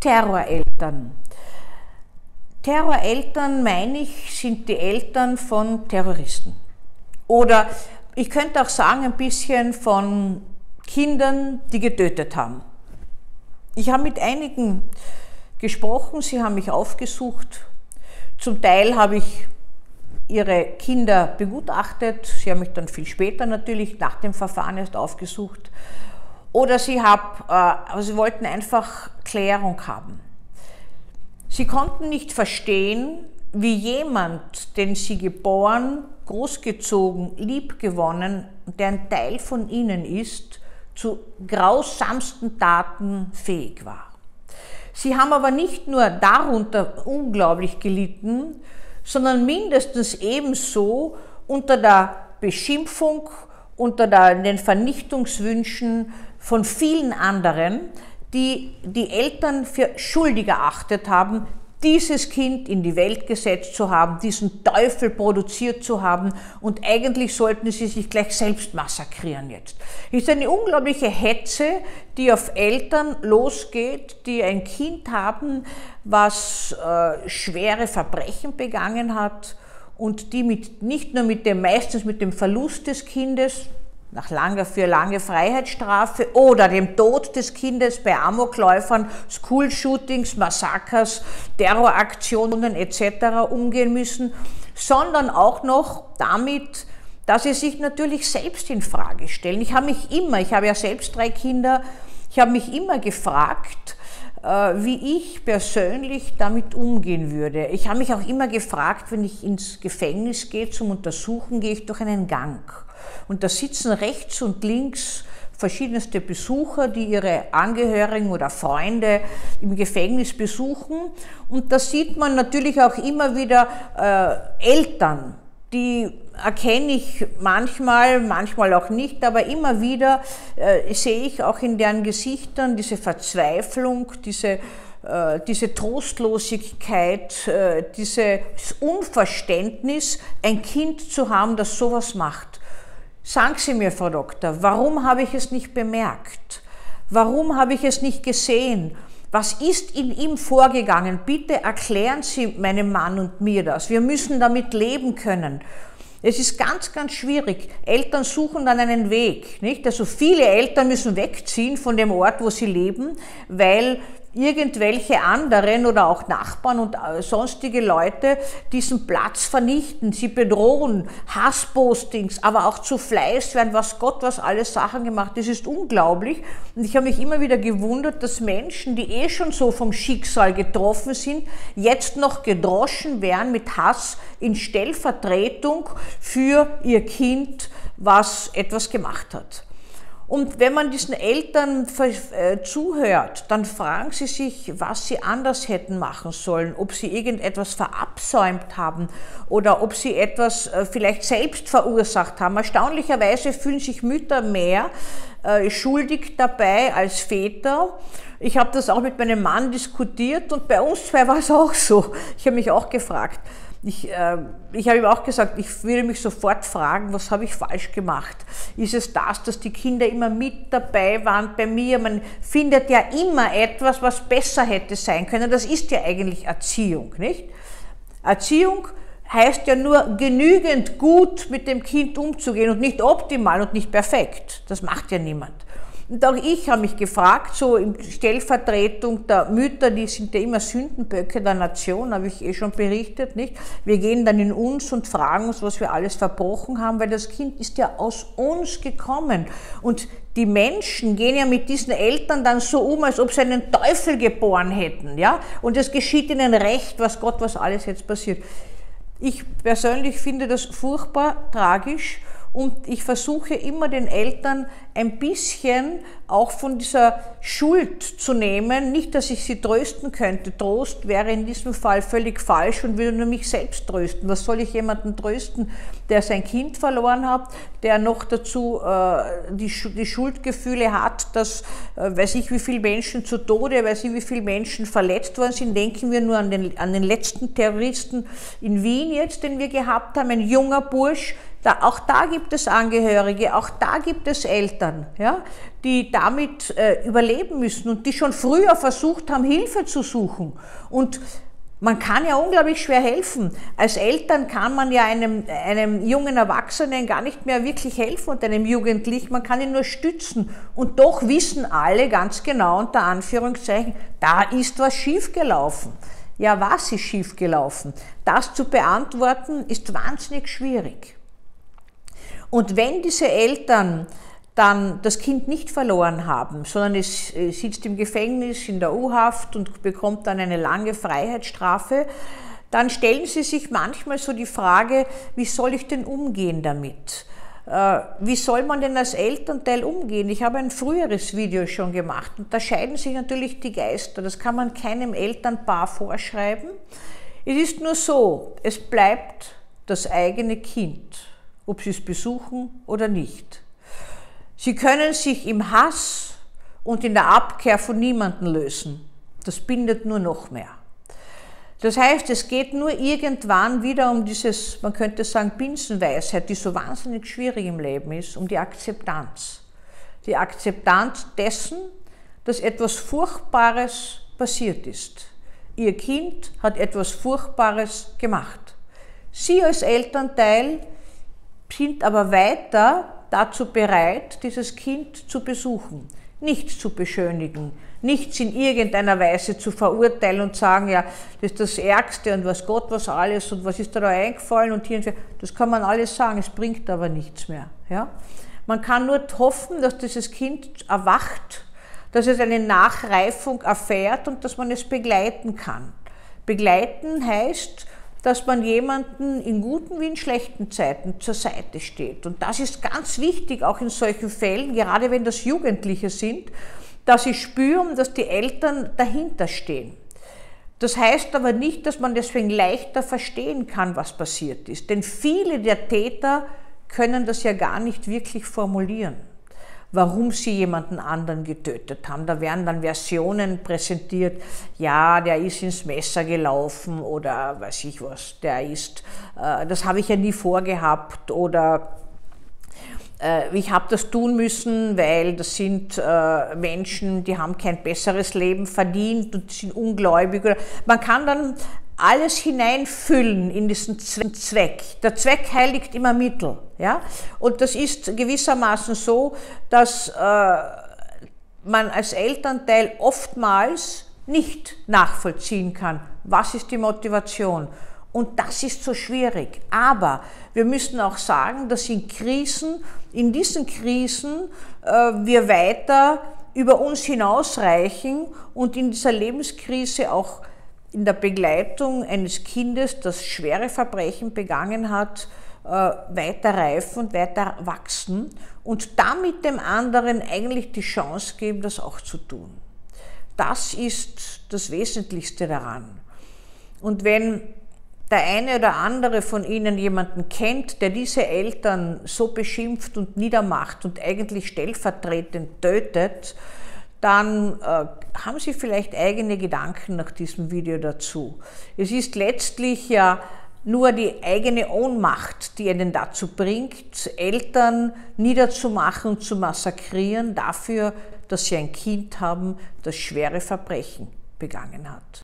Terroreltern. Terroreltern, meine ich, sind die Eltern von Terroristen. Oder ich könnte auch sagen, ein bisschen von Kindern, die getötet haben. Ich habe mit einigen gesprochen, sie haben mich aufgesucht. Zum Teil habe ich ihre Kinder begutachtet. Sie haben mich dann viel später natürlich nach dem Verfahren erst aufgesucht. Oder sie, hab, äh, also sie wollten einfach Klärung haben. Sie konnten nicht verstehen, wie jemand, den sie geboren, großgezogen, liebgewonnen, der ein Teil von ihnen ist, zu grausamsten Taten fähig war. Sie haben aber nicht nur darunter unglaublich gelitten, sondern mindestens ebenso unter der Beschimpfung, unter den Vernichtungswünschen von vielen anderen, die die Eltern für schuldig erachtet haben, dieses Kind in die Welt gesetzt zu haben, diesen Teufel produziert zu haben und eigentlich sollten sie sich gleich selbst massakrieren jetzt. Ist eine unglaubliche Hetze, die auf Eltern losgeht, die ein Kind haben, was äh, schwere Verbrechen begangen hat und die mit, nicht nur mit dem, meistens mit dem Verlust des Kindes, nach langer, für lange Freiheitsstrafe oder dem Tod des Kindes bei Amokläufern, School-Shootings, Massakers, Terroraktionen etc. umgehen müssen, sondern auch noch damit, dass sie sich natürlich selbst in Frage stellen. Ich habe mich immer, ich habe ja selbst drei Kinder, ich habe mich immer gefragt, äh, wie ich persönlich damit umgehen würde. Ich habe mich auch immer gefragt, wenn ich ins Gefängnis gehe zum Untersuchen, gehe ich durch einen Gang. Und da sitzen rechts und links verschiedenste Besucher, die ihre Angehörigen oder Freunde im Gefängnis besuchen. Und da sieht man natürlich auch immer wieder äh, Eltern, die erkenne ich manchmal, manchmal auch nicht, aber immer wieder äh, sehe ich auch in deren Gesichtern diese Verzweiflung, diese äh, diese Trostlosigkeit, äh, dieses Unverständnis, ein Kind zu haben, das sowas macht. Sagen Sie mir, Frau Doktor, warum habe ich es nicht bemerkt? Warum habe ich es nicht gesehen? Was ist in ihm vorgegangen? Bitte erklären Sie meinem Mann und mir das. Wir müssen damit leben können. Es ist ganz, ganz schwierig. Eltern suchen dann einen Weg. Nicht? Also viele Eltern müssen wegziehen von dem Ort, wo sie leben, weil irgendwelche anderen oder auch Nachbarn und äh, sonstige Leute diesen Platz vernichten, sie bedrohen, Hasspostings, aber auch zu Fleiß werden, was Gott, was alles Sachen gemacht. Das ist unglaublich. Und ich habe mich immer wieder gewundert, dass Menschen, die eh schon so vom Schicksal getroffen sind, jetzt noch gedroschen werden mit Hass in Stellvertretung für ihr Kind, was etwas gemacht hat. Und wenn man diesen Eltern äh, zuhört, dann fragen sie sich, was sie anders hätten machen sollen, ob sie irgendetwas verabsäumt haben oder ob sie etwas äh, vielleicht selbst verursacht haben. Erstaunlicherweise fühlen sich Mütter mehr äh, schuldig dabei als Väter. Ich habe das auch mit meinem Mann diskutiert und bei uns zwei war es auch so. Ich habe mich auch gefragt, ich, äh, ich habe ihm auch gesagt, ich würde mich sofort fragen, was habe ich falsch gemacht? Ist es das, dass die Kinder immer mit dabei waren bei mir? Man findet ja immer etwas, was besser hätte sein können. Das ist ja eigentlich Erziehung, nicht? Erziehung heißt ja nur genügend gut mit dem Kind umzugehen und nicht optimal und nicht perfekt. Das macht ja niemand. Und auch ich habe mich gefragt, so in Stellvertretung der Mütter, die sind ja immer Sündenböcke der Nation, habe ich eh schon berichtet, nicht? Wir gehen dann in uns und fragen uns, was wir alles verbrochen haben, weil das Kind ist ja aus uns gekommen. Und die Menschen gehen ja mit diesen Eltern dann so um, als ob sie einen Teufel geboren hätten, ja? Und es geschieht ihnen recht, was Gott, was alles jetzt passiert. Ich persönlich finde das furchtbar tragisch und ich versuche immer den Eltern ein bisschen auch von dieser Schuld zu nehmen. Nicht, dass ich sie trösten könnte. Trost wäre in diesem Fall völlig falsch und würde nur mich selbst trösten. Was soll ich jemanden trösten, der sein Kind verloren hat, der noch dazu äh, die, die, Schuldgefühle hat, dass äh, weiß ich wie viele Menschen zu Tode, weiß ich wie viele Menschen verletzt worden sind. Denken wir nur an den, an den letzten Terroristen in Wien jetzt, den wir gehabt haben, ein junger Bursch, Da, auch da gibt es Angehörige, auch da gibt es Eltern, ja, die damit äh, überleben müssen und die schon früher versucht haben, Hilfe zu suchen. Und man kann ja unglaublich schwer helfen. Als Eltern kann man ja einem, einem jungen Erwachsenen gar nicht mehr wirklich helfen und einem Jugendlichen, man kann ihn nur stützen. Und doch wissen alle ganz genau unter Anführungszeichen, da ist was schiefgelaufen. Ja, was ist schiefgelaufen? Das zu beantworten ist wahnsinnig schwierig. Und wenn diese Eltern dann das Kind nicht verloren haben, sondern es äh, sitzt im Gefängnis in der U-Haft und bekommt dann eine lange Freiheitsstrafe, dann stellen sie sich manchmal so die Frage, wie soll ich denn umgehen damit? Äh, wie soll man denn als Elternteil umgehen? Ich habe ein früheres Video schon gemacht und da scheiden sich natürlich die Geister. Das kann man keinem Elternpaar vorschreiben. Es ist nur so, es bleibt das eigene Kind, ob sie es besuchen oder nicht. Sie können sich im Hass und in der Abkehr von niemanden lösen. Das bindet nur noch mehr. Das heißt, es geht nur irgendwann wieder um dieses, man könnte sagen, Binsenweisheit, die so wahnsinnig schwierig im Leben ist, um die Akzeptanz. Die Akzeptanz dessen, dass etwas Furchtbares passiert ist. Ihr Kind hat etwas Furchtbares gemacht. Sie als Elternteil sind aber weiter dazu bereit, dieses Kind zu besuchen, nichts zu beschönigen, nichts in irgendeiner Weise zu verurteilen und sagen, ja, das ist das Ärgste und was Gott was alles und was ist da, da eingefallen und hier und hier. Das kann man alles sagen, es bringt aber nichts mehr. Ja? Man kann nur hoffen, dass dieses Kind erwacht, dass es eine Nachreifung erfährt und dass man es begleiten kann. Begleiten heißt, dass man jemanden in guten wie in schlechten Zeiten zur Seite steht. Und das ist ganz wichtig, auch in solchen Fällen, gerade wenn das Jugendliche sind, dass sie spüren, dass die Eltern dahinter stehen. Das heißt aber nicht, dass man deswegen leichter verstehen kann, was passiert ist. Denn viele der Täter können das ja gar nicht wirklich formulieren warum sie jemanden anderen getötet haben. Da werden dann Versionen präsentiert, ja, der ist ins Messer gelaufen oder weiß ich was, der ist, äh, das habe ich ja nie vorgehabt oder äh, ich habe das tun müssen, weil das sind äh, Menschen, die haben kein besseres Leben verdient und sind ungläubig. Man kann dann alles hineinfüllen in diesen Zweck. Der Zweck heiligt immer Mittel. Ja? Und das ist gewissermaßen so, dass äh, man als Elternteil oftmals nicht nachvollziehen kann, was ist die Motivation. Und das ist so schwierig. Aber wir müssen auch sagen, dass in Krisen, in diesen Krisen, äh, wir weiter über uns hinausreichen und in dieser Lebenskrise auch in der Begleitung eines Kindes, das schwere Verbrechen begangen hat, äh, weiter reifen und weiter wachsen und damit dem anderen eigentlich die Chance geben, das auch zu tun. Das ist das Wesentlichste daran. Und wenn der eine oder andere von Ihnen jemanden kennt, der diese Eltern so beschimpft und niedermacht und eigentlich stellvertretend tötet, dann äh, haben Sie vielleicht eigene Gedanken nach diesem Video dazu. Es ist letztlich ja nur die eigene Ohnmacht, die einen dazu bringt, Eltern niederzumachen und zu massakrieren dafür, dass sie ein Kind haben, das schwere Verbrechen begangen hat.